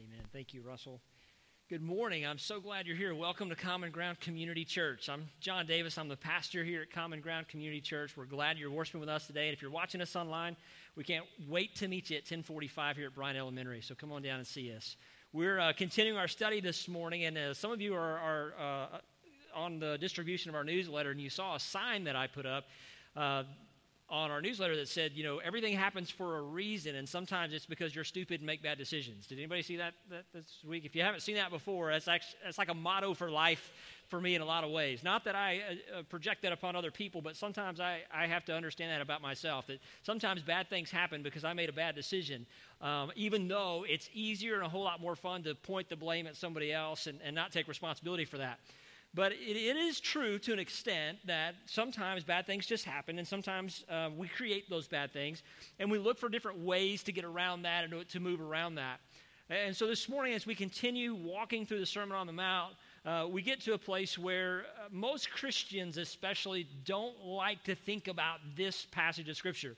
Amen. Thank you, Russell. Good morning. I'm so glad you're here. Welcome to Common Ground Community Church. I'm John Davis. I'm the pastor here at Common Ground Community Church. We're glad you're worshiping with us today. And if you're watching us online, we can't wait to meet you at 1045 here at Bryan Elementary. So come on down and see us. We're uh, continuing our study this morning, and uh, some of you are, are uh, on the distribution of our newsletter, and you saw a sign that I put up uh, on our newsletter that said, you know, everything happens for a reason, and sometimes it's because you're stupid and make bad decisions. Did anybody see that, that this week? If you haven't seen that before, that's, actually, that's like a motto for life for me in a lot of ways. Not that I uh, uh, project that upon other people, but sometimes I, I have to understand that about myself, that sometimes bad things happen because I made a bad decision, um, even though it's easier and a whole lot more fun to point the blame at somebody else and, and not take responsibility for that. But it, it is true to an extent that sometimes bad things just happen, and sometimes uh, we create those bad things, and we look for different ways to get around that and to move around that. And so this morning, as we continue walking through the Sermon on the Mount, uh, we get to a place where uh, most Christians, especially, don't like to think about this passage of Scripture.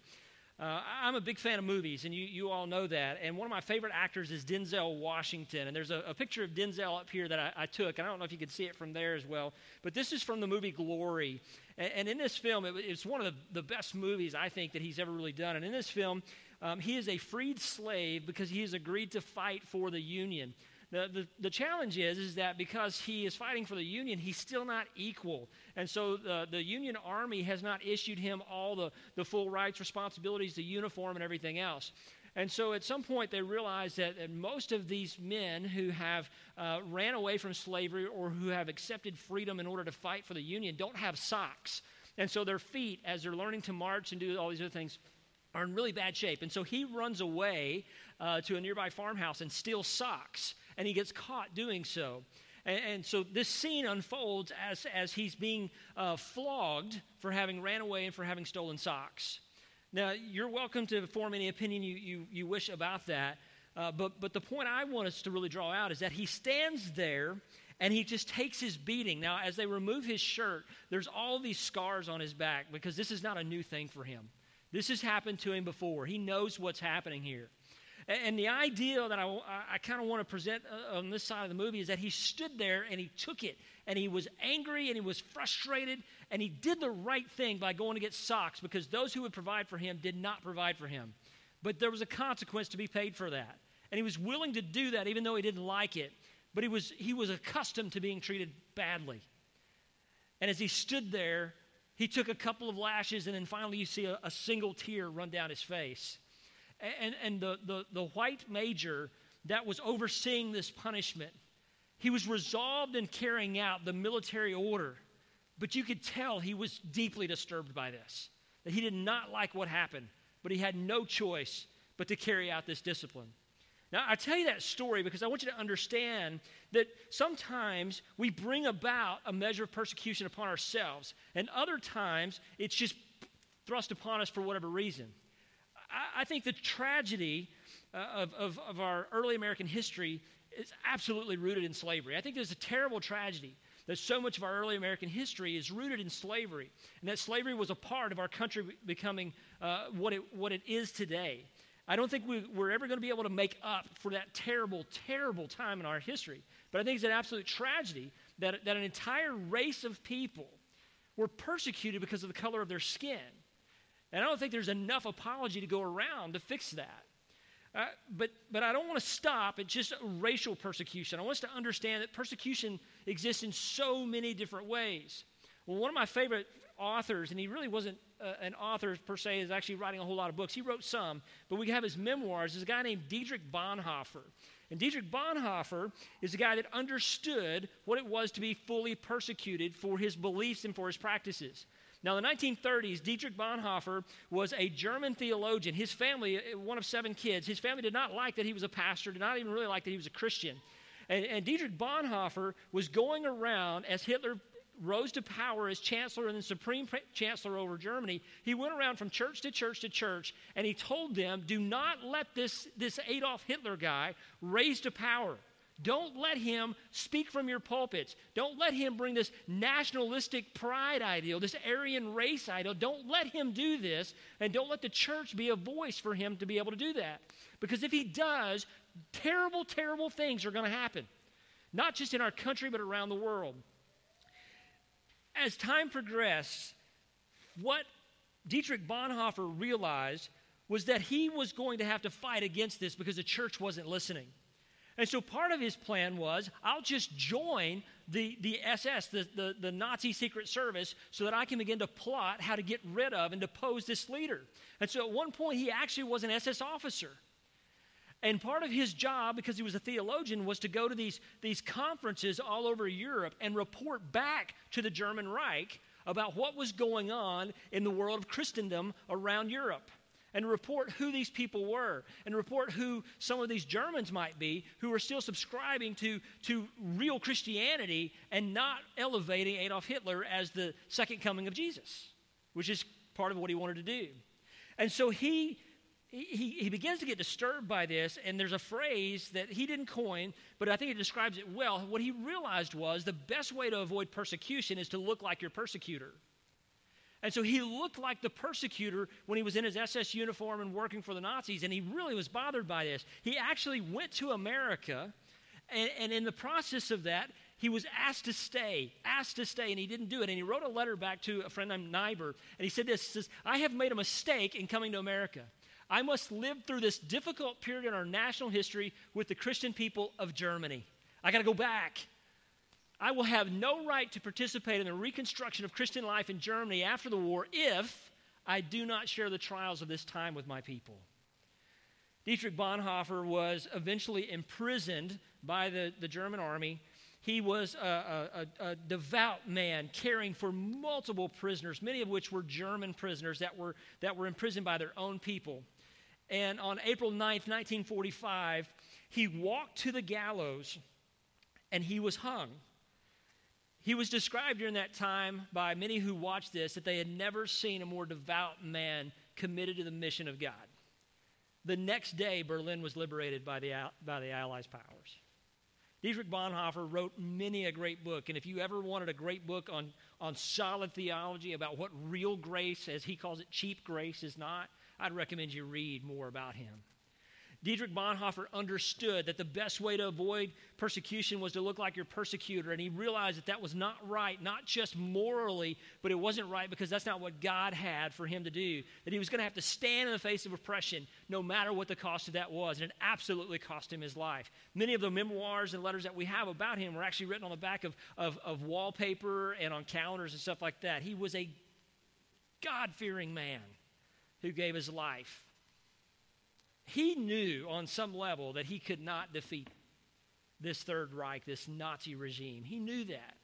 Uh, I'm a big fan of movies, and you, you all know that. And one of my favorite actors is Denzel Washington. And there's a, a picture of Denzel up here that I, I, took. And I don't know if you can see it from there as well. But this is from the movie Glory. And, and in this film, it, it's one of the, the best movies I think that he's ever really done. And in this film, um, he is a freed slave because he has agreed to fight for the Union. The, the, the, challenge is, is that because he is fighting for the Union, he's still not equal. And so the, the Union Army has not issued him all the, the full rights, responsibilities, the uniform, and everything else. And so at some point they realize that, that most of these men who have uh, ran away from slavery or who have accepted freedom in order to fight for the Union don't have socks. And so their feet, as they're learning to march and do all these other things, are in really bad shape. And so he runs away uh, to a nearby farmhouse and steals socks and he gets caught doing so. And, and so this scene unfolds as, as he's being uh, flogged for having ran away and for having stolen socks. Now, you're welcome to form any opinion you, you, you wish about that. Uh, but, but the point I want us to really draw out is that he stands there and he just takes his beating. Now, as they remove his shirt, there's all these scars on his back because this is not a new thing for him. This has happened to him before. He knows what's happening here. And the idea that I, I kind of want to present uh, on this side of the movie is that he stood there and he took it and he was angry and he was frustrated and he did the right thing by going to get socks because those who would provide for him did not provide for him. But there was a consequence to be paid for that. And he was willing to do that even though he didn't like it. But he was, he was accustomed to being treated badly. And as he stood there, he took a couple of lashes and then finally you see a, a single tear run down his face and, and the, the, the white major that was overseeing this punishment, he was resolved in carrying out the military order, but you could tell he was deeply disturbed by this, that he did not like what happened, but he had no choice but to carry out this discipline. Now, I tell you that story because I want you to understand that sometimes we bring about a measure of persecution upon ourselves, and other times it's just thrust upon us for whatever reason. I, think the tragedy uh, of, of, of our early American history is absolutely rooted in slavery. I think there's a terrible tragedy that so much of our early American history is rooted in slavery, and that slavery was a part of our country becoming uh, what, it, what it is today. I don't think we, are ever going to be able to make up for that terrible, terrible time in our history. But I think it's an absolute tragedy that, that an entire race of people were persecuted because of the color of their skin. And I don't think there's enough apology to go around to fix that. Uh, but, but I don't want to stop at just racial persecution. I want us to understand that persecution exists in so many different ways. Well, one of my favorite authors, and he really wasn't uh, an author per se, is actually writing a whole lot of books. He wrote some, but we have his memoirs. Is a guy named Dietrich Bonhoeffer. And Dietrich Bonhoeffer is a guy that understood what it was to be fully persecuted for his beliefs and for his practices. Now, in the 1930s, Dietrich Bonhoeffer was a German theologian. His family, uh, one of seven kids, his family did not like that he was a pastor, did not even really like that he was a Christian. And, and Dietrich Bonhoeffer was going around as Hitler rose to power as chancellor and then supreme chancellor over Germany, he went around from church to church to church and he told them, do not let this, this Adolf Hitler guy raise to power. Don't let him speak from your pulpits. Don't let him bring this nationalistic pride ideal, this Aryan race ideal. Don't let him do this, and don't let the church be a voice for him to be able to do that. Because if he does, terrible, terrible things are going to happen, not just in our country, but around the world. As time progressed, what Dietrich Bonhoeffer realized was that he was going to have to fight against this because the church wasn't listening. And so part of his plan was I'll just join the, the SS, the, the, the, Nazi Secret Service, so that I can begin to plot how to get rid of and depose this leader. And so at one point, he actually was an SS officer. And part of his job, because he was a theologian, was to go to these, these conferences all over Europe and report back to the German Reich about what was going on in the world of Christendom around Europe and report who these people were and report who some of these Germans might be who are still subscribing to, to real Christianity and not elevating Adolf Hitler as the second coming of Jesus, which is part of what he wanted to do. And so he, he, he begins to get disturbed by this, and there's a phrase that he didn't coin, but I think it describes it well. What he realized was the best way to avoid persecution is to look like your persecutor. And so he looked like the persecutor when he was in his SS uniform and working for the Nazis, and he really was bothered by this. He actually went to America, and, and in the process of that, he was asked to stay, asked to stay, and he didn't do it. And he wrote a letter back to a friend named Niebuhr, and he said this, he says, I have made a mistake in coming to America. I must live through this difficult period in our national history with the Christian people of Germany. I got to go back. I will have no right to participate in the reconstruction of Christian life in Germany after the war if I do not share the trials of this time with my people. Dietrich Bonhoeffer was eventually imprisoned by the, the German army. He was a, a, a, devout man caring for multiple prisoners, many of which were German prisoners that were, that were imprisoned by their own people. And on April 9th, 1945, he walked to the gallows and he was hung. He was described during that time by many who watched this that they had never seen a more devout man committed to the mission of God. The next day, Berlin was liberated by the, by the Allies' powers. Dietrich Bonhoeffer wrote many a great book, and if you ever wanted a great book on, on solid theology about what real grace, as he calls it, cheap grace, is not, I'd recommend you read more about him. Dietrich Bonhoeffer understood that the best way to avoid persecution was to look like your persecutor, and he realized that that was not right, not just morally, but it wasn't right because that's not what God had for him to do. That he was going to have to stand in the face of oppression no matter what the cost of that was, and it absolutely cost him his life. Many of the memoirs and letters that we have about him were actually written on the back of, of, of wallpaper and on calendars and stuff like that. He was a God fearing man who gave his life he knew on some level that he could not defeat this Third Reich, this Nazi regime. He knew that.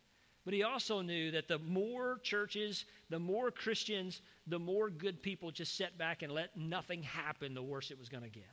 But he also knew that the more churches, the more Christians, the more good people just sat back and let nothing happen, the worse it was going to get.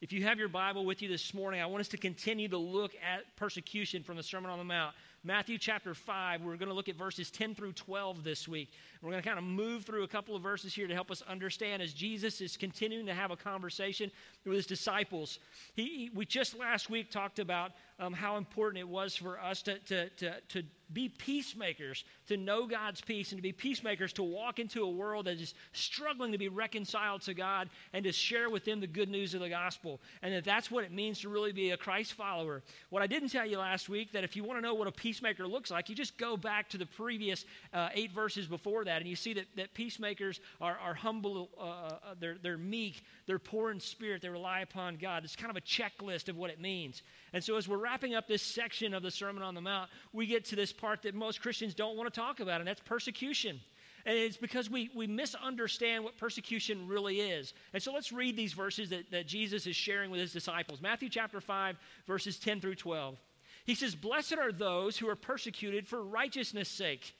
If you have your Bible with you this morning, I want us to continue to look at persecution from the Sermon on the Mount. Matthew chapter 5, we're going to look at verses 10 through 12 this week. We're going to kind of move through a couple of verses here to help us understand as Jesus is continuing to have a conversation with his disciples. He, we just last week talked about um, how important it was for us to, to, to, to be peacemakers, to know God's peace, and to be peacemakers, to walk into a world that is struggling to be reconciled to God and to share with them the good news of the gospel. And that that's what it means to really be a Christ follower. What I didn't tell you last week, that if you want to know what a peacemaker looks like, you just go back to the previous uh, eight verses before that, and you see that, that peacemakers are, are humble, uh, uh, they're, they're meek, they're poor in spirit, they rely upon God. It's kind of a checklist of what it means. And so, as we're wrapping up this section of the Sermon on the Mount, we get to this part that most Christians don't want to talk about, and that's persecution. And it's because we, we misunderstand what persecution really is. And so let's read these verses that, that Jesus is sharing with his disciples. Matthew chapter 5, verses 10 through 12. He says, Blessed are those who are persecuted for righteousness' sake,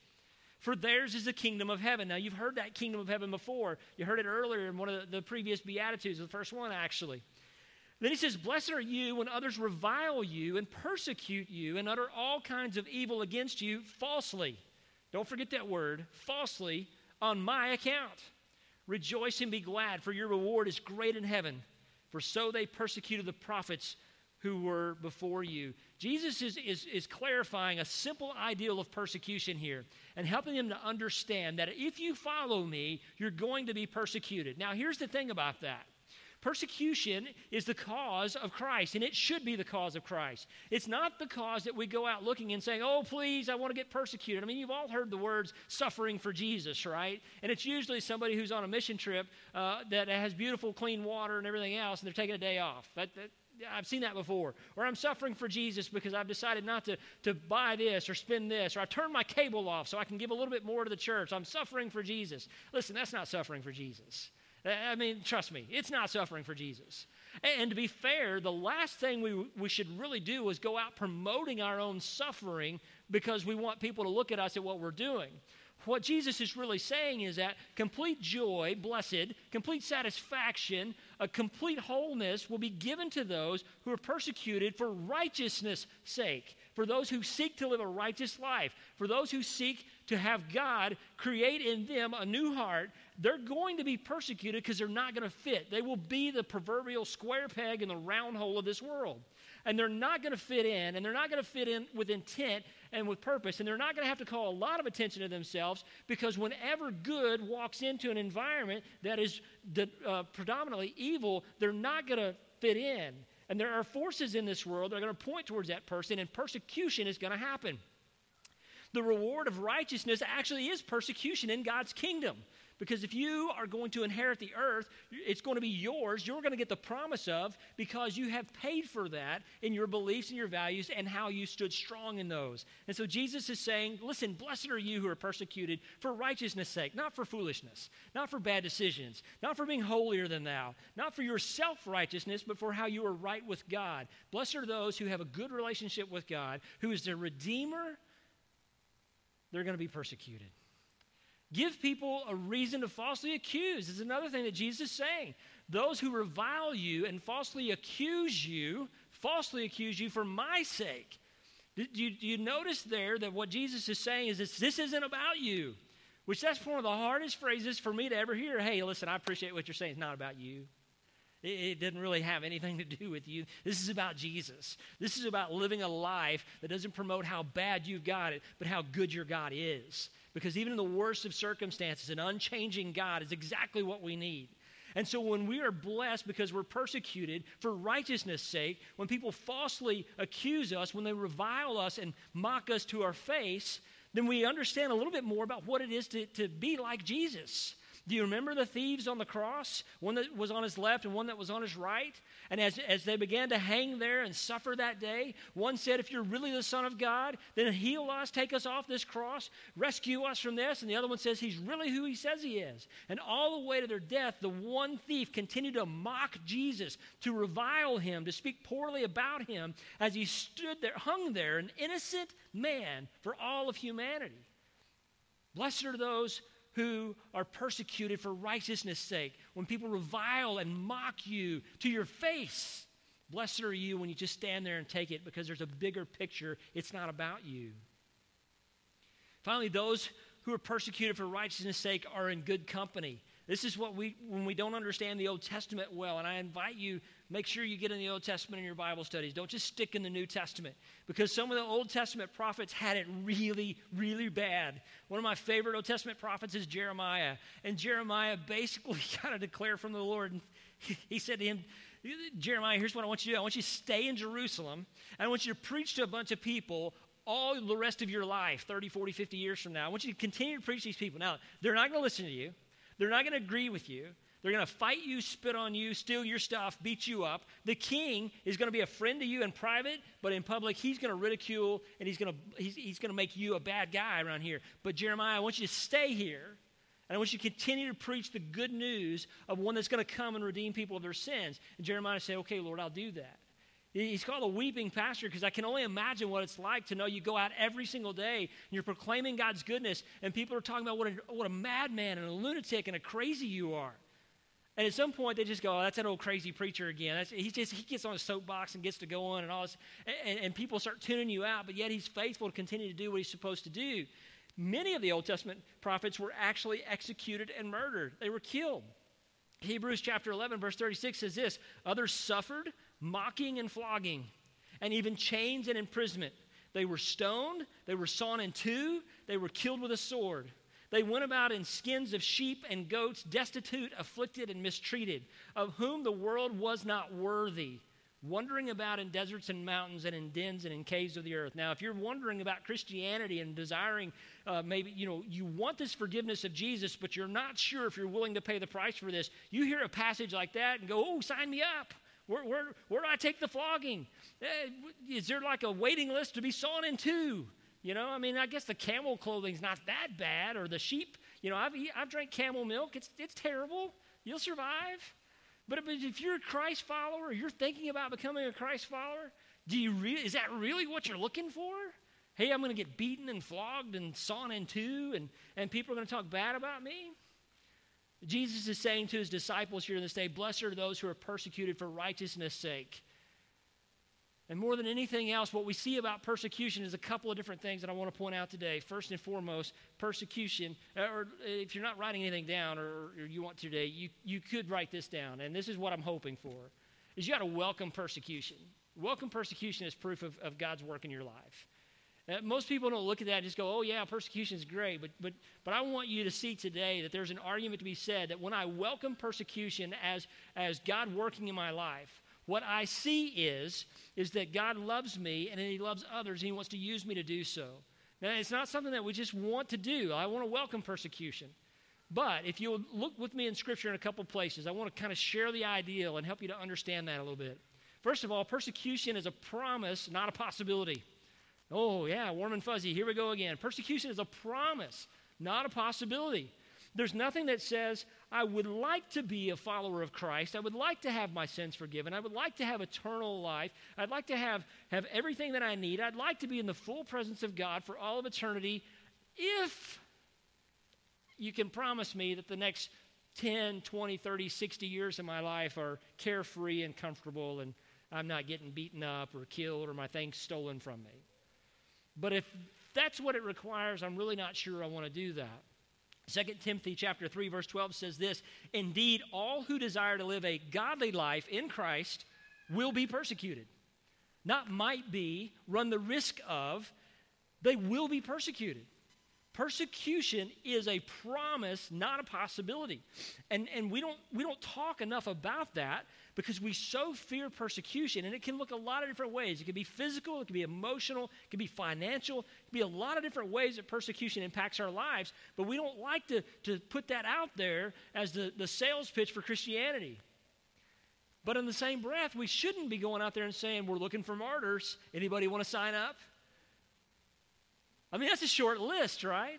for theirs is the kingdom of heaven. Now, you've heard that kingdom of heaven before. You heard it earlier in one of the, the previous Beatitudes, the first one, actually. Then he says, Blessed are you when others revile you and persecute you and utter all kinds of evil against you falsely. Don't forget that word, falsely, on my account. Rejoice and be glad, for your reward is great in heaven. For so they persecuted the prophets who were before you. Jesus is, is, is clarifying a simple ideal of persecution here and helping them to understand that if you follow me, you're going to be persecuted. Now, here's the thing about that Persecution is the cause of Christ, and it should be the cause of Christ. It's not the cause that we go out looking and saying, oh, please, I want to get persecuted. I mean, you've all heard the words suffering for Jesus, right? And it's usually somebody who's on a mission trip uh, that has beautiful, clean water and everything else, and they're taking a day off. That, that, I've seen that before. Or I'm suffering for Jesus because I've decided not to, to buy this or spend this. Or I turned my cable off so I can give a little bit more to the church. I'm suffering for Jesus. Listen, that's not suffering for Jesus. I mean, trust me, it's not suffering for Jesus. And, to be fair, the last thing we, we should really do is go out promoting our own suffering because we want people to look at us at what we're doing. What Jesus is really saying is that complete joy, blessed, complete satisfaction, a complete wholeness will be given to those who are persecuted for righteousness' sake, for those who seek to live a righteous life, for those who seek to have God create in them a new heart. They're going to be persecuted because they're not going to fit. They will be the proverbial square peg in the round hole of this world. And they're not going to fit in, and they're not going to fit in with intent and with purpose. And they're not going to have to call a lot of attention to themselves because whenever good walks into an environment that is uh, predominantly evil, they're not going to fit in. And there are forces in this world that are going to point towards that person, and persecution is going to happen. The reward of righteousness actually is persecution in God's kingdom. Because if you are going to inherit the earth, it's going to be yours. You're going to get the promise of because you have paid for that in your beliefs and your values and how you stood strong in those. And so Jesus is saying, listen, blessed are you who are persecuted for righteousness' sake, not for foolishness, not for bad decisions, not for being holier than thou, not for your self righteousness, but for how you are right with God. Blessed are those who have a good relationship with God, who is their Redeemer. They're going to be persecuted. Give people a reason to falsely accuse is another thing that Jesus is saying. Those who revile you and falsely accuse you, falsely accuse you for my sake. Do you, you notice there that what Jesus is saying is this, this isn't about you? Which that's one of the hardest phrases for me to ever hear. Hey, listen, I appreciate what you're saying. It's not about you. It, it doesn't really have anything to do with you. This is about Jesus. This is about living a life that doesn't promote how bad you've got it, but how good your God is. Because even in the worst of circumstances, an unchanging God is exactly what we need. And so when we are blessed because we're persecuted for righteousness' sake, when people falsely accuse us, when they revile us and mock us to our face, then we understand a little bit more about what it is to, to be like Jesus. Do you remember the thieves on the cross? One that was on his left and one that was on his right? And as, as they began to hang there and suffer that day, one said, If you're really the Son of God, then heal us, take us off this cross, rescue us from this. And the other one says, He's really who he says he is. And all the way to their death, the one thief continued to mock Jesus, to revile him, to speak poorly about him as he stood there, hung there, an innocent man for all of humanity. Blessed are those who are persecuted for righteousness' sake, when people revile and mock you to your face. Blessed are you when you just stand there and take it because there's a bigger picture. It's not about you. Finally, those who are persecuted for righteousness' sake are in good company. This is what we, when we don't understand the Old Testament well, and I invite you Make sure you get in the Old Testament in your Bible studies. Don't just stick in the New Testament because some of the Old Testament prophets had it really, really bad. One of my favorite Old Testament prophets is Jeremiah. And Jeremiah basically kind of declared from the Lord. And He said to him, Jeremiah, here's what I want you to do. I want you to stay in Jerusalem. I want you to preach to a bunch of people all the rest of your life, 30, 40, 50 years from now. I want you to continue to preach to these people. Now, they're not going to listen to you. They're not going to agree with you. They're going to fight you, spit on you, steal your stuff, beat you up. The king is going to be a friend to you in private, but in public, he's going to ridicule and he's going to, he's, he's going to make you a bad guy around here. But Jeremiah, I want you to stay here. And I want you to continue to preach the good news of one that's going to come and redeem people of their sins. And Jeremiah said, Okay, Lord, I'll do that. He's called a weeping pastor because I can only imagine what it's like to know you go out every single day and you're proclaiming God's goodness, and people are talking about what a, what a madman and a lunatic and a crazy you are. And at some point, they just go, oh, that's that old crazy preacher again. That's, he, just, he gets on a soapbox and gets to go on and all this. And, and people start tuning you out, but yet he's faithful to continue to do what he's supposed to do. Many of the Old Testament prophets were actually executed and murdered, they were killed. Hebrews chapter 11, verse 36 says this Others suffered mocking and flogging, and even chains and imprisonment. They were stoned, they were sawn in two, they were killed with a sword. They went about in skins of sheep and goats, destitute, afflicted, and mistreated, of whom the world was not worthy wandering about in deserts and mountains and in dens and in caves of the earth. Now, if you're wondering about Christianity and desiring, uh, maybe, you know, you want this forgiveness of Jesus, but you're not sure if you're willing to pay the price for this, you hear a passage like that and go, oh, sign me up. Where, where, where do I take the flogging? Uh, is there like a waiting list to be sawn in two? You know, I mean, I guess the camel clothing's not that bad, or the sheep. You know, I've, I've drank camel milk. It's, it's terrible. You'll survive. But if you're a Christ follower, you're thinking about becoming a Christ follower, do you re- is that really what you're looking for? Hey, I'm going to get beaten and flogged and sawn in two, and, and people are going to talk bad about me? Jesus is saying to his disciples here in this day, Blessed are those who are persecuted for righteousness' sake. And more than anything else, what we see about persecution is a couple of different things that I want to point out today. First and foremost, persecution, uh, or if you're not writing anything down or, or you want to today, you, you could write this down. And this is what I'm hoping for, is you got to welcome persecution. Welcome persecution as proof of, of God's work in your life. Uh, most people don't look at that and just go, oh, yeah, persecution is great. But, but, but I want you to see today that there's an argument to be said that when I welcome persecution as, as God working in my life, what I see is, is that God loves me and He loves others and He wants to use me to do so. Now, it's not something that we just want to do. I want to welcome persecution. But if you'll look with me in Scripture in a couple places, I want to kind of share the ideal and help you to understand that a little bit. First of all, persecution is a promise, not a possibility. Oh, yeah, warm and fuzzy. Here we go again. Persecution is a promise, not a possibility. There's nothing that says, I would like to be a follower of Christ. I would like to have my sins forgiven. I would like to have eternal life. I'd like to have, have everything that I need. I'd like to be in the full presence of God for all of eternity if you can promise me that the next 10, 20, 30, 60 years of my life are carefree and comfortable and I'm not getting beaten up or killed or my things stolen from me. But if that's what it requires, I'm really not sure I want to do that. 2 Timothy chapter 3 verse 12 says this, "Indeed all who desire to live a godly life in Christ will be persecuted." Not might be, run the risk of, they will be persecuted. Persecution is a promise, not a possibility. And, and we, don't, we don't talk enough about that because we so fear persecution. And it can look a lot of different ways. It can be physical, it can be emotional, it can be financial, it can be a lot of different ways that persecution impacts our lives. But we don't like to, to put that out there as the, the sales pitch for Christianity. But in the same breath, we shouldn't be going out there and saying, We're looking for martyrs. Anybody want to sign up? I mean, that's a short list, right?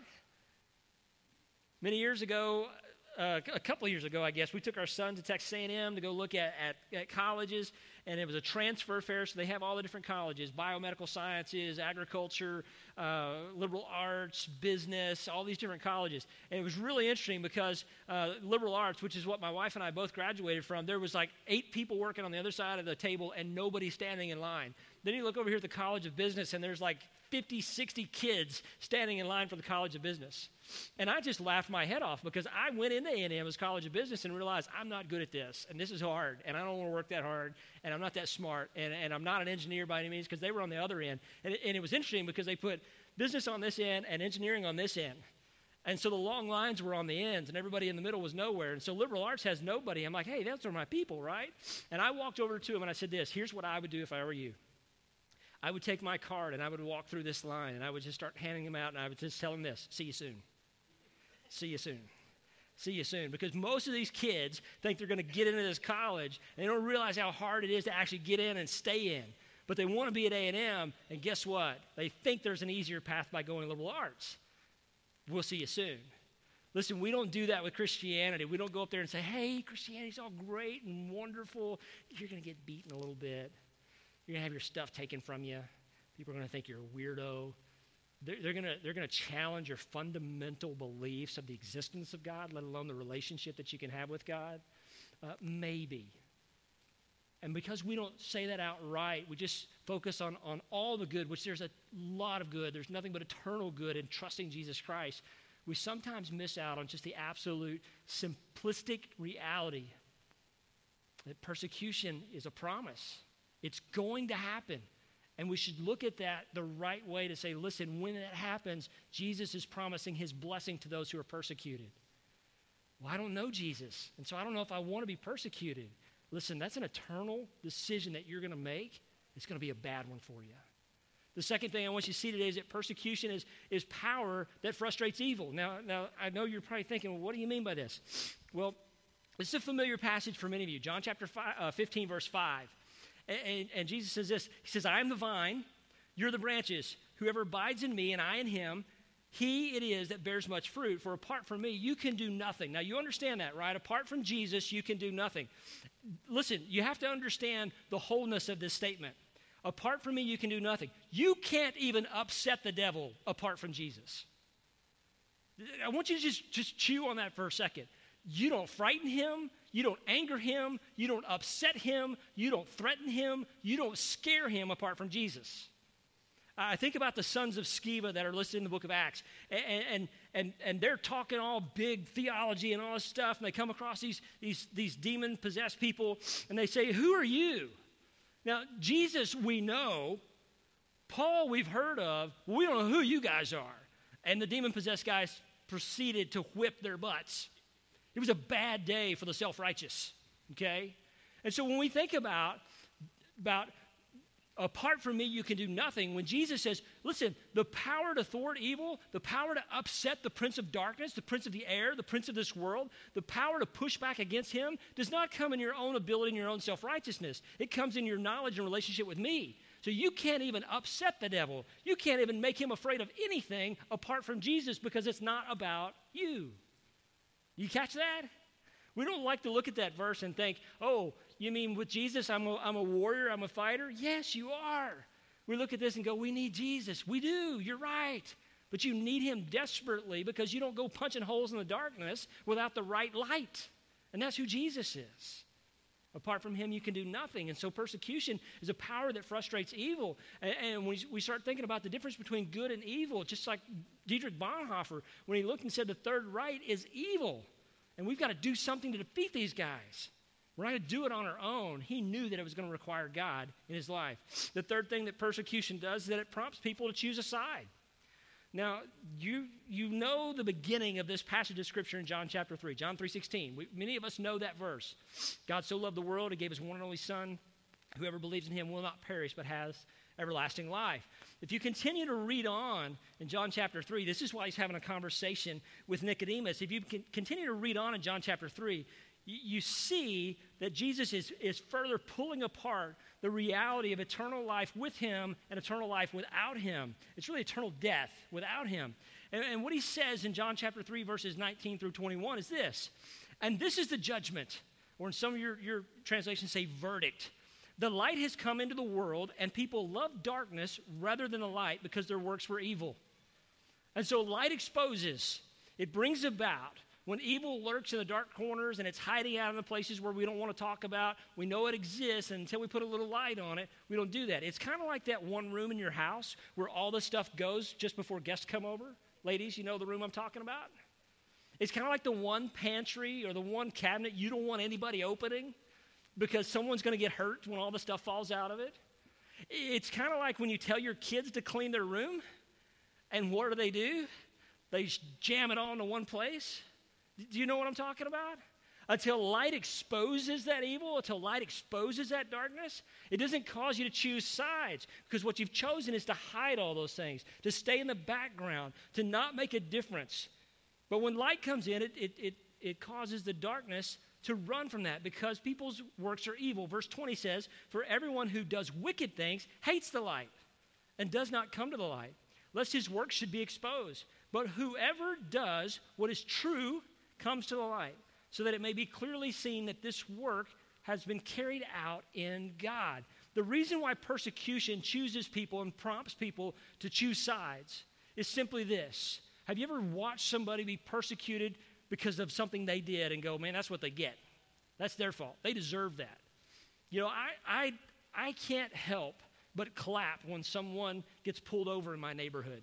Many years ago, uh, a couple years ago, I guess, we took our son to Texas A&M to go look at, at, at, colleges, and it was a transfer fair, so they have all the different colleges, biomedical sciences, agriculture, uh, liberal arts, business, all these different colleges. And it was really interesting because uh, liberal arts, which is what my wife and I both graduated from, there was like eight people working on the other side of the table and nobody standing in line. Then you look over here at the College of Business, and there's like 50, 60 kids standing in line for the College of Business. And I just laughed my head off because I went into A&M as College of Business and realized I'm not good at this, and this is hard, and I don't want to work that hard, and I'm not that smart, and, and I'm not an engineer by any means because they were on the other end. And it, and it was interesting because they put business on this end and engineering on this end. And so the long lines were on the ends, and everybody in the middle was nowhere. And so liberal arts has nobody. I'm like, hey, those are my people, right? And I walked over to him and I said, this here's what I would do if I were you. I would take my card and I would walk through this line and I would just start handing them out and I would just tell them this see you soon. See you soon. See you soon. Because most of these kids think they're going to get into this college and they don't realize how hard it is to actually get in and stay in. But they want to be at A&M, and guess what? They think there's an easier path by going to liberal arts. We'll see you soon. Listen, we don't do that with Christianity. We don't go up there and say, hey, Christianity's all great and wonderful. You're going to get beaten a little bit. You're going to have your stuff taken from you. People are going to think you're a weirdo. They're, they're going they're to challenge your fundamental beliefs of the existence of God, let alone the relationship that you can have with God. Uh, maybe. And because we don't say that outright, we just focus on, on all the good, which there's a lot of good. There's nothing but eternal good in trusting Jesus Christ. We sometimes miss out on just the absolute simplistic reality that persecution is a promise. It's going to happen. And we should look at that the right way to say, listen, when that happens, Jesus is promising his blessing to those who are persecuted. Well, I don't know Jesus, and so I don't know if I want to be persecuted. Listen, that's an eternal decision that you're going to make. It's going to be a bad one for you. The second thing I want you to see today is that persecution is, is power that frustrates evil. Now, now, I know you're probably thinking, well, what do you mean by this? Well, this is a familiar passage for many of you. John chapter five, uh, 15, verse 5. And, and, Jesus says this He says, I am the vine, you're the branches. Whoever abides in me and I in him, he it is that bears much fruit. For apart from me, you can do nothing. Now, you understand that, right? Apart from Jesus, you can do nothing. Listen, you have to understand the wholeness of this statement. Apart from me, you can do nothing. You can't even upset the devil apart from Jesus. I want you to just, just chew on that for a second. You don't frighten him. You don't anger him. You don't upset him. You don't threaten him. You don't scare him apart from Jesus. I think about the sons of Sceva that are listed in the book of Acts, and, and, and, and they're talking all big theology and all this stuff, and they come across these, these, these demon possessed people, and they say, Who are you? Now, Jesus, we know. Paul, we've heard of. We don't know who you guys are. And the demon possessed guys proceeded to whip their butts. It was a bad day for the self righteous, okay? And so when we think about, about apart from me, you can do nothing. When Jesus says, listen, the power to thwart evil, the power to upset the prince of darkness, the prince of the air, the prince of this world, the power to push back against him does not come in your own ability and your own self righteousness. It comes in your knowledge and relationship with me. So you can't even upset the devil. You can't even make him afraid of anything apart from Jesus because it's not about you. You catch that? We don't like to look at that verse and think, oh, you mean with Jesus, I'm a, I'm a warrior, I'm a fighter? Yes, you are. We look at this and go, we need Jesus. We do, you're right. But you need him desperately because you don't go punching holes in the darkness without the right light. And that's who Jesus is. Apart from him, you can do nothing. And so persecution is a power that frustrates evil. And, and when we start thinking about the difference between good and evil, just like Dietrich Bonhoeffer, when he looked and said the Third Reich is evil, and we've got to do something to defeat these guys. We're not going to do it on our own. He knew that it was going to require God in his life. The third thing that persecution does is that it prompts people to choose a side. Now, you, you know the beginning of this passage of Scripture in John chapter 3, John 3.16. many of us know that verse. God so loved the world, he gave his one and only Son. Whoever believes in him will not perish, but has everlasting life. If you continue to read on in John chapter 3, this is why he's having a conversation with Nicodemus. If you continue to read on in John chapter 3, you see that Jesus is, is further pulling apart the reality of eternal life with him and eternal life without him. It's really eternal death without him. And, and what he says in John chapter 3, verses 19 through 21 is this And this is the judgment, or in some of your, your translations say verdict. The light has come into the world, and people love darkness rather than the light because their works were evil. And so light exposes, it brings about when evil lurks in the dark corners and it's hiding out in the places where we don't want to talk about, we know it exists, and until we put a little light on it, we don't do that. It's kind of like that one room in your house where all the stuff goes just before guests come over. Ladies, you know the room I'm talking about? It's kind of like the one pantry or the one cabinet you don't want anybody opening because someone's going to get hurt when all the stuff falls out of it. It's kind of like when you tell your kids to clean their room, and what do they do? They jam it all into one place. Do you know what I'm talking about? Until light exposes that evil, until light exposes that darkness, it doesn't cause you to choose sides because what you've chosen is to hide all those things, to stay in the background, to not make a difference. But when light comes in, it, it, it, it causes the darkness to run from that because people's works are evil. Verse 20 says, For everyone who does wicked things hates the light and does not come to the light, lest his works should be exposed. But whoever does what is true comes to the light, so that it may be clearly seen that this work has been carried out in God. The reason why persecution chooses people and prompts people to choose sides is simply this. Have you ever watched somebody be persecuted because of something they did and go, man, that's what they get? That's their fault. They deserve that. You know, I, I, I can't help but clap when someone gets pulled over in my neighborhood.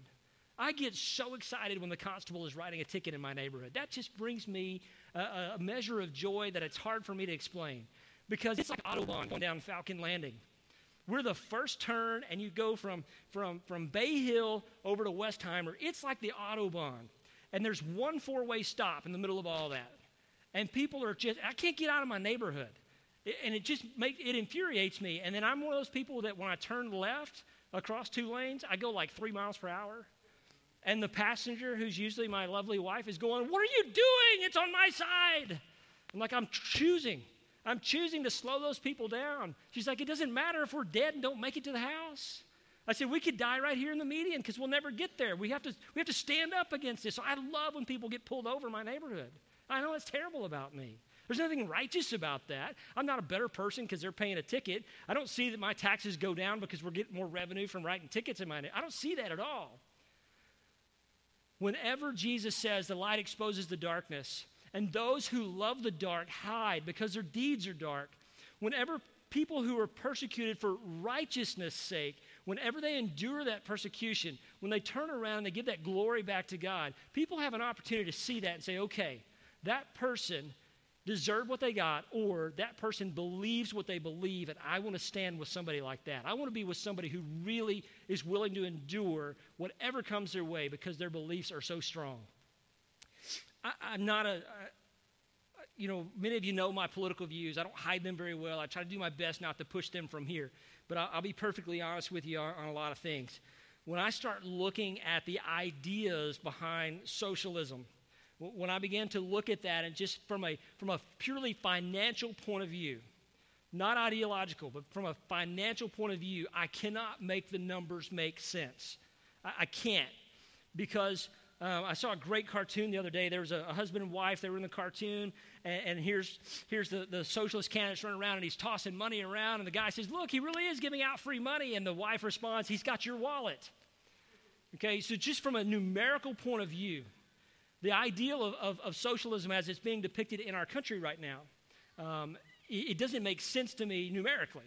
I get so excited when the constable is writing a ticket in my neighborhood. That just brings me a, a measure of joy that it's hard for me to explain because it's like Autobahn going down Falcon Landing. We're the first turn, and you go from, from, from Bay Hill over to Westheimer. It's like the Autobahn. And there's one four way stop in the middle of all that. And people are just, I can't get out of my neighborhood. It, and it just make, it infuriates me. And then I'm one of those people that when I turn left across two lanes, I go like three miles per hour. And the passenger, who's usually my lovely wife, is going, What are you doing? It's on my side. I'm like, I'm choosing. I'm choosing to slow those people down. She's like, It doesn't matter if we're dead and don't make it to the house. I said, We could die right here in the median because we'll never get there. We have, to, we have to stand up against this. So I love when people get pulled over in my neighborhood. I know it's terrible about me. There's nothing righteous about that. I'm not a better person because they're paying a ticket. I don't see that my taxes go down because we're getting more revenue from writing tickets in my name. I don't see that at all. Whenever Jesus says the light exposes the darkness, and those who love the dark hide because their deeds are dark. Whenever people who are persecuted for righteousness' sake, whenever they endure that persecution, when they turn around and they give that glory back to God, people have an opportunity to see that and say, okay, that person deserved what they got, or that person believes what they believe, and I want to stand with somebody like that. I want to be with somebody who really is willing to endure whatever comes their way because their beliefs are so strong. I, am not a, I, you know, many of you know my political views. I don't hide them very well. I try to do my best not to push them from here. But I'll, I'll be perfectly honest with you on, on a lot of things. When I start looking at the ideas behind socialism, when I began to look at that and just from a, from a purely financial point of view, not ideological, but from a financial point of view, I cannot make the numbers make sense. I, I can't because um, I saw a great cartoon the other day. There was a, a husband and wife. They were in the cartoon, and, and here's, here's the, the socialist candidate running around, and he's tossing money around. And the guy says, Look, he really is giving out free money. And the wife responds, He's got your wallet. Okay, so just from a numerical point of view, the ideal of, of, of socialism as it's being depicted in our country right now, um, it, it doesn't make sense to me numerically.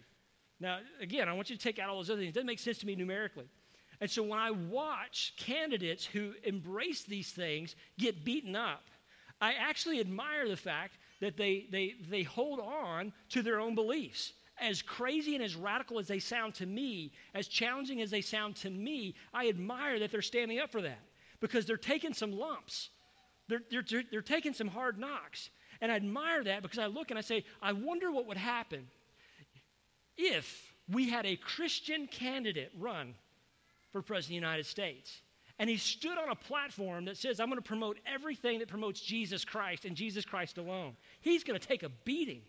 Now, again, I want you to take out all those other things. It doesn't make sense to me numerically. And so when I watch candidates who embrace these things get beaten up, I actually admire the fact that they, they, they hold on to their own beliefs. As crazy and as radical as they sound to me, as challenging as they sound to me, I admire that they're standing up for that because they're taking some lumps. They're, they're, they're taking some hard knocks. And I admire that because I look and I say, I wonder what would happen if we had a Christian candidate run for President of the United States. And he stood on a platform that says, I'm going to promote everything that promotes Jesus Christ and Jesus Christ alone. He's going to take a beating.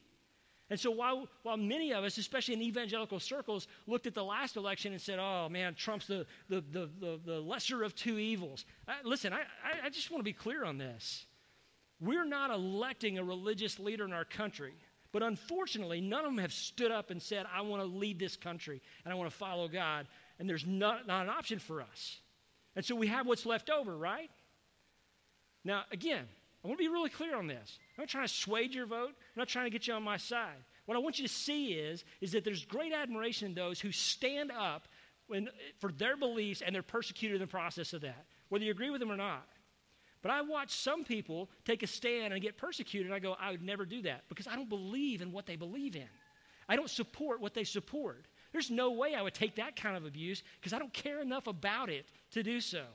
And so while, while many of us, especially in evangelical circles, looked at the last election and said, oh man, Trump's the, the, the, the, the lesser of two evils. I, listen, I, I just want to be clear on this. We're not electing a religious leader in our country. But unfortunately, none of them have stood up and said, I want to lead this country and I want to follow God and there's not, not an option for us. And so we have what's left over, right? Now, again, I want to be really clear on this. I'm not trying to sway your vote. I'm not trying to get you on my side. What I want you to see is, is that there's great admiration in those who stand up when, for their beliefs and they're persecuted in the process of that, whether you agree with them or not. But I watch some people take a stand and get persecuted, and I go, I would never do that because I don't believe in what they believe in. I don't support what they support. There's no way I would take that kind of abuse because I don't care enough about it to do so.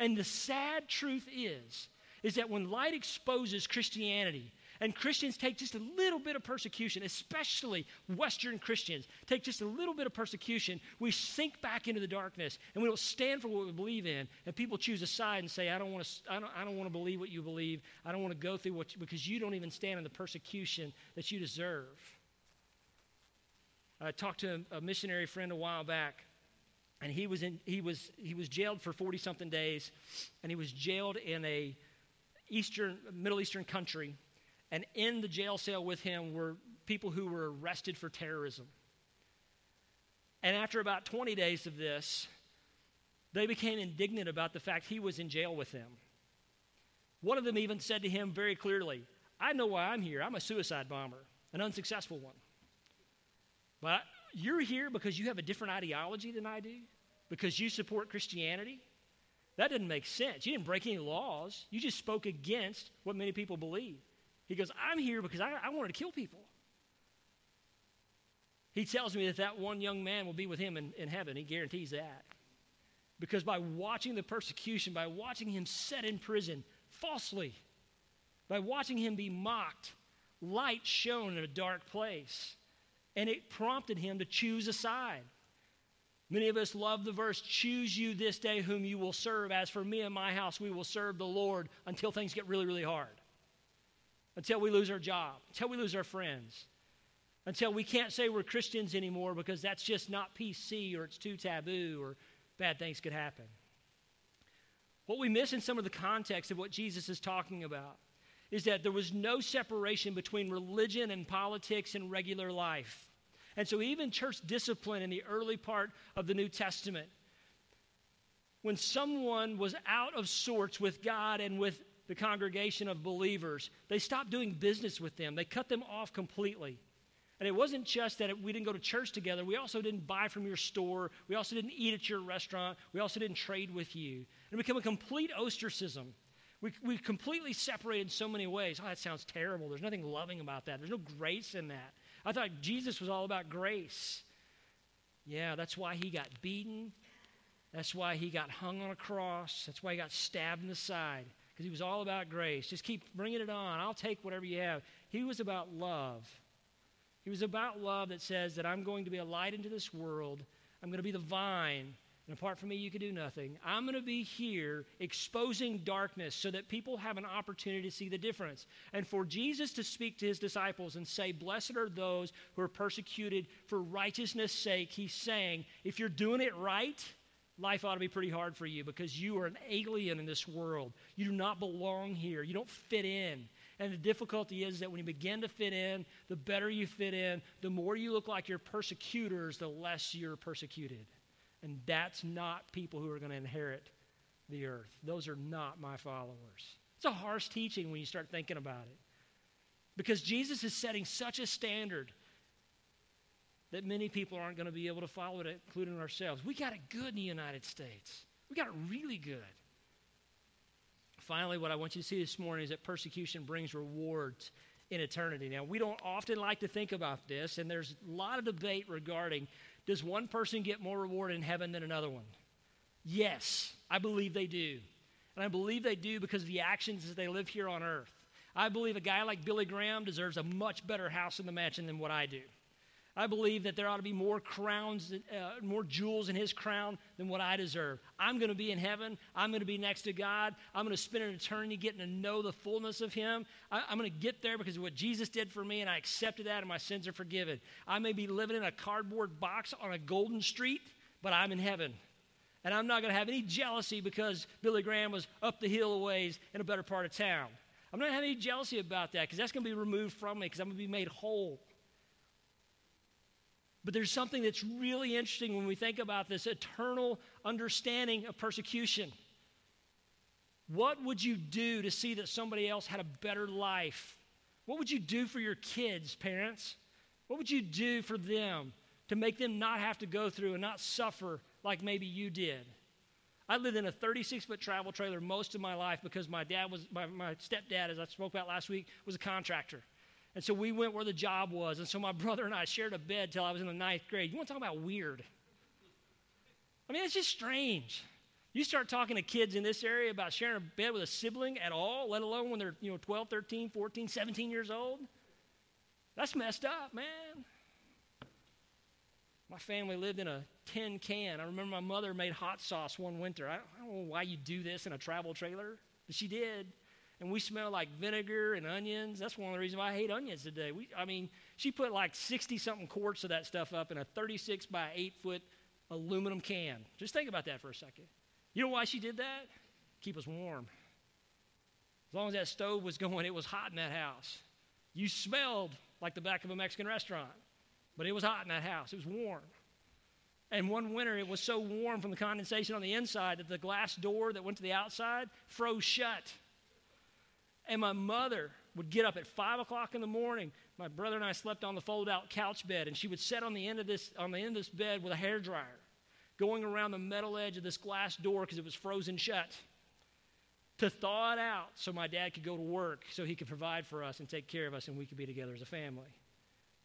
And the sad truth is, is that when light exposes Christianity, and Christians take just a little bit of persecution, especially Western Christians, take just a little bit of persecution, we sink back into the darkness and we don't stand for what we believe in. And people choose a side and say, I don't want to, I don't, I don't want to believe what you believe. I don't want to go through what, you, because you don't even stand in the persecution that you deserve. I talked to a missionary friend a while back, and he was, in, he was, he was jailed for 40 something days, and he was jailed in a Eastern, Middle Eastern country. And in the jail cell with him were people who were arrested for terrorism. And after about 20 days of this, they became indignant about the fact he was in jail with them. One of them even said to him very clearly, I know why I'm here. I'm a suicide bomber, an unsuccessful one. But you're here because you have a different ideology than I do, because you support Christianity. That didn't make sense. You didn't break any laws. You just spoke against what many people believe. He goes, I'm here because I, I wanted to kill people. He tells me that that one young man will be with him in, in heaven. He guarantees that. Because by watching the persecution, by watching him set in prison falsely, by watching him be mocked, light shone in a dark place. And it prompted him to choose a side. Many of us love the verse, choose you this day whom you will serve. As for me and my house, we will serve the Lord until things get really, really hard. Until we lose our job, until we lose our friends, until we can't say we're Christians anymore because that's just not PC or it's too taboo or bad things could happen. What we miss in some of the context of what Jesus is talking about is that there was no separation between religion and politics and regular life. And so, even church discipline in the early part of the New Testament, when someone was out of sorts with God and with the congregation of believers, they stopped doing business with them. They cut them off completely. And it wasn't just that we didn't go to church together, we also didn't buy from your store, we also didn't eat at your restaurant, we also didn't trade with you. It became a complete ostracism. We, we completely separated in so many ways. Oh, that sounds terrible. There's nothing loving about that. There's no grace in that. I thought Jesus was all about grace. Yeah, that's why he got beaten. That's why he got hung on a cross. That's why he got stabbed in the side, because he was all about grace. Just keep bringing it on. I'll take whatever you have. He was about love. He was about love that says that I'm going to be a light into this world. I'm going to be the vine. And apart from me, you can do nothing. I'm going to be here exposing darkness so that people have an opportunity to see the difference. And for Jesus to speak to his disciples and say, Blessed are those who are persecuted for righteousness' sake, he's saying, if you're doing it right, life ought to be pretty hard for you because you are an alien in this world. You do not belong here. You don't fit in. And the difficulty is that when you begin to fit in, the better you fit in, the more you look like your persecutors, the less you're persecuted. And that's not people who are going to inherit the earth. Those are not my followers. It's a harsh teaching when you start thinking about it. Because Jesus is setting such a standard that many people aren't going to be able to follow it, including ourselves. We got it good in the United States. We got it really good finally, what I want you to see this morning is that persecution brings rewards in eternity. Now, we don't often like to think about this, and there's a lot of debate regarding does one person get more reward in heaven than another one? Yes, I believe they do. And I believe they do because of the actions as they live here on earth. I believe a guy like Billy Graham deserves a much better house in the mansion than what I do. I believe that there ought to be more crowns, uh, more jewels in his crown than what I deserve. I'm going to be in heaven. I'm going to be next to God. I'm going to spend an eternity getting to know the fullness of him. I, I'm going to get there because of what Jesus did for me, and I accepted that, and my sins are forgiven. I may be living in a cardboard box on a golden street, but I'm in heaven. And I'm not going to have any jealousy because Billy Graham was up the hill a ways in a better part of town. I'm not going to have any jealousy about that because that's going to be removed from me because I'm going to be made whole. But there's something that's really interesting when we think about this eternal understanding of persecution. What would you do to see that somebody else had a better life? What would you do for your kids, parents? What would you do for them to make them not have to go through and not suffer like maybe you did? I lived in a 36 foot travel trailer most of my life because my dad was, my, my stepdad, as I spoke about last week, was a contractor. And so we went where the job was. And so my brother and I shared a bed till I was in the ninth grade. You want to talk about weird? I mean, it's just strange. You start talking to kids in this area about sharing a bed with a sibling at all, let alone when they're, you know, 12, 13, 14, 17 years old. That's messed up, man. My family lived in a tin can. I remember my mother made hot sauce one winter. I don't know why you do this in a travel trailer, but she did and we smell like vinegar and onions. That's one of the reasons why I hate onions today. We, I mean, she put like 60 something quarts of that stuff up in a 36 by 8 foot aluminum can. Just think about that for a second. You know why she did that? Keep us warm. As long as that stove was going, it was hot in that house. You smelled like the back of a Mexican restaurant, but it was hot in that house. It was warm. And one winter, it was so warm from the condensation on the inside that the glass door that went to the outside froze shut. And my mother would get up at five o'clock in the morning. My brother and I slept on the fold out couch bed, and she would sit on the end of this on the end of this bed with a hair dryer, going around the metal edge of this glass door because it was frozen shut. To thaw it out so my dad could go to work, so he could provide for us and take care of us, and we could be together as a family.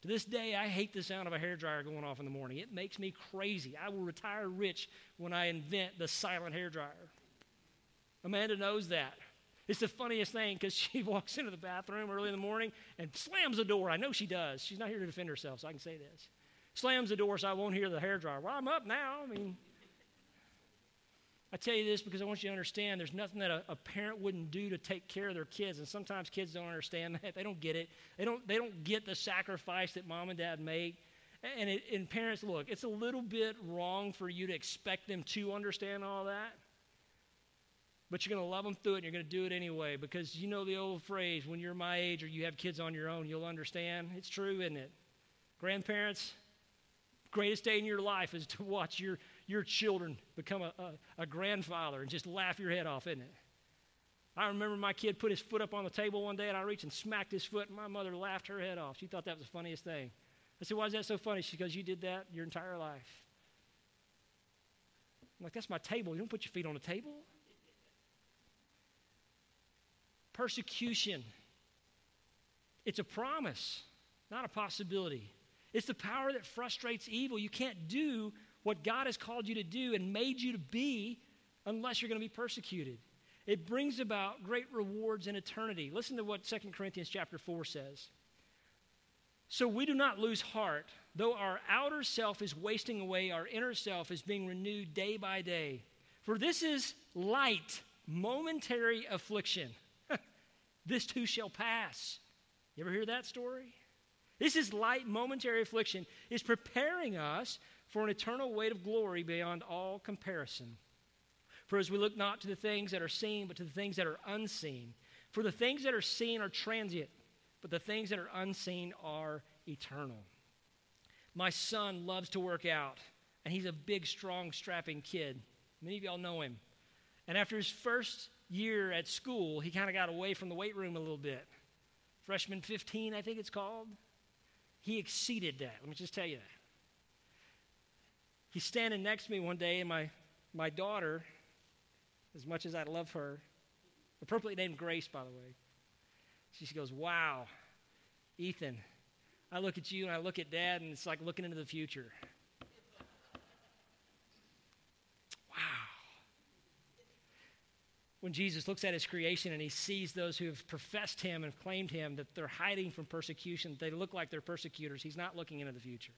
To this day, I hate the sound of a hair dryer going off in the morning. It makes me crazy. I will retire rich when I invent the silent hair dryer. Amanda knows that. It's the funniest thing because she walks into the bathroom early in the morning and slams the door. I know she does. She's not here to defend herself, so I can say this. Slams the door so I won't hear the hair dryer. Well, I'm up now. I mean, I tell you this because I want you to understand there's nothing that a, a, parent wouldn't do to take care of their kids. And sometimes kids don't understand that. They don't get it. They don't, they don't get the sacrifice that mom and dad make. And, it, and parents, look, it's a little bit wrong for you to expect them to understand all that. But you're going to love them through it and you're going to do it anyway because you know the old phrase when you're my age or you have kids on your own, you'll understand. It's true, isn't it? Grandparents, greatest day in your life is to watch your, your children become a, a, a grandfather and just laugh your head off, isn't it? I remember my kid put his foot up on the table one day and I reached and smacked his foot and my mother laughed her head off. She thought that was the funniest thing. I said, Why is that so funny? She goes, You did that your entire life. I'm like, That's my table. You don't put your feet on the table. Persecution. It's a promise, not a possibility. It's the power that frustrates evil. You can't do what God has called you to do and made you to be unless you're going to be persecuted. It brings about great rewards in eternity. Listen to what 2 Corinthians chapter 4 says. So we do not lose heart. Though our outer self is wasting away, our inner self is being renewed day by day. For this is light, momentary affliction. This too shall pass. You ever hear that story? This is light, momentary affliction, is preparing us for an eternal weight of glory beyond all comparison. For as we look not to the things that are seen, but to the things that are unseen. For the things that are seen are transient, but the things that are unseen are eternal. My son loves to work out, and he's a big, strong, strapping kid. Many of y'all know him. And after his first year at school, he kind of got away from the weight room a little bit. Freshman 15, I think it's called. He exceeded that. Let me just tell you that. He's standing next to me one day, and my, my daughter, as much as I love her, appropriately named Grace, by the way, she goes, Wow, Ethan, I look at you and I look at dad, and it's like looking into the future. When Jesus looks at his creation and he sees those who have professed him and claimed him that they're hiding from persecution, they look like they're persecutors, he's not looking into the future.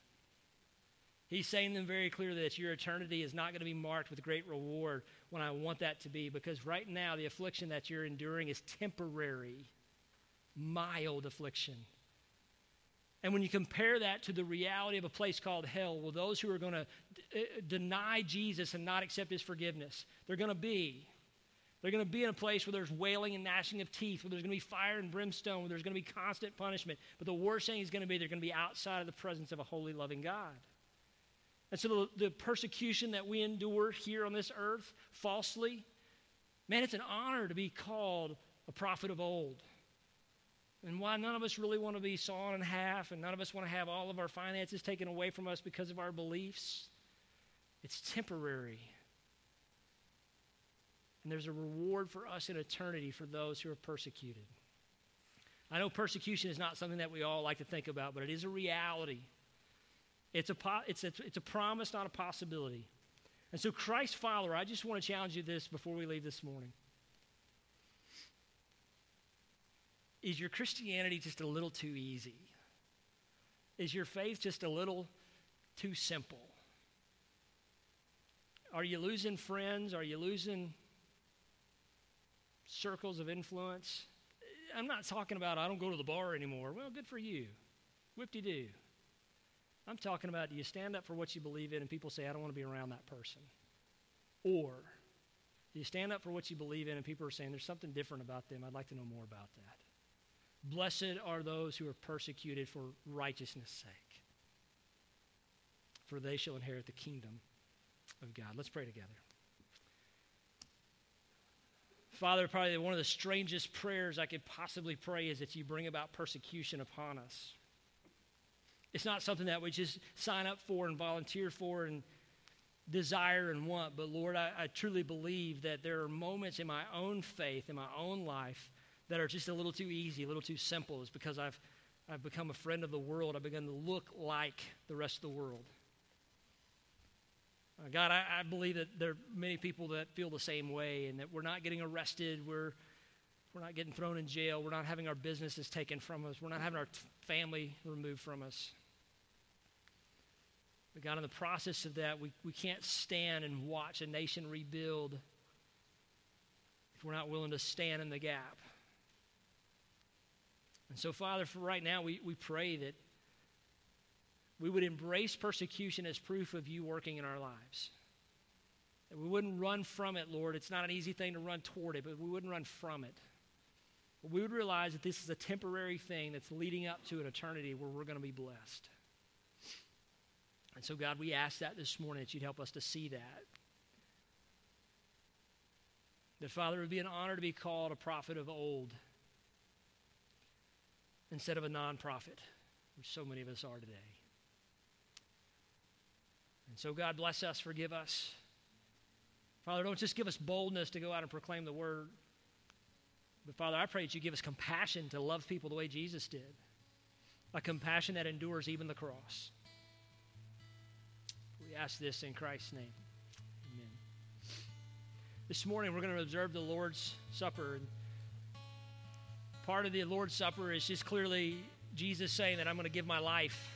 He's saying to them very clearly that your eternity is not going to be marked with great reward when I want that to be, because right now the affliction that you're enduring is temporary, mild affliction. And when you compare that to the reality of a place called hell, well, those who are going to d- uh, deny Jesus and not accept his forgiveness, they're going to be. They're going to be in a place where there's wailing and gnashing of teeth, where there's going to be fire and brimstone, where there's going to be constant punishment. But the worst thing is going to be they're going to be outside of the presence of a holy, loving God. And so the, the persecution that we endure here on this earth falsely, man, it's an honor to be called a prophet of old. And why none of us really want to be sawn in half and none of us want to have all of our finances taken away from us because of our beliefs, it's temporary. And there's a reward for us in eternity for those who are persecuted. I know persecution is not something that we all like to think about, but it is a reality. It's a, it's, a, it's a promise, not a possibility. And so, Christ follower, I just want to challenge you this before we leave this morning. Is your Christianity just a little too easy? Is your faith just a little too simple? Are you losing friends? Are you losing circles of influence? I'm not talking about I don't go to the bar anymore. Well, good for you. Whip de do. I'm talking about do you stand up for what you believe in and people say, I don't want to be around that person? Or do you stand up for what you believe in and people are saying, there's something different about them? I'd like to know more about that. Blessed are those who are persecuted for righteousness' sake, for they shall inherit the kingdom of God. Let's pray together. Father, probably one of the strangest prayers I could possibly pray is that you bring about persecution upon us. It's not something that we just sign up for and volunteer for and desire and want. But Lord, I, I, truly believe that there are moments in my own faith, in my own life, that are just a little too easy, a little too simple. It's because I've I've become a friend of the world. I've begun to look like the rest of the world. Uh, God, I, I, believe that there are many people that feel the same way and that we're not getting arrested. We're, we're not getting thrown in jail. We're not having our businesses taken from us. We're not having our t- family removed from us. But God, in the process of that, we, we can't stand and watch a nation rebuild if we're not willing to stand in the gap. And so, Father, for right now, we, we pray that we would embrace persecution as proof of you working in our lives. That we wouldn't run from it, Lord. It's not an easy thing to run toward it, but we wouldn't run from it. But we would realize that this is a temporary thing that's leading up to an eternity where we're going to be blessed. And so, God, we ask that this morning that you'd help us to see that. That, Father, it would be an honor to be called a prophet of old instead of a non prophet, which so many of us are today. And so, God, bless us, forgive us. Father, don't just give us boldness to go out and proclaim the word. But, Father, I pray that you give us compassion to love people the way Jesus did a compassion that endures even the cross. We ask this in Christ's name. Amen. This morning, we're going to observe the Lord's Supper. Part of the Lord's Supper is just clearly Jesus saying that I'm going to give my life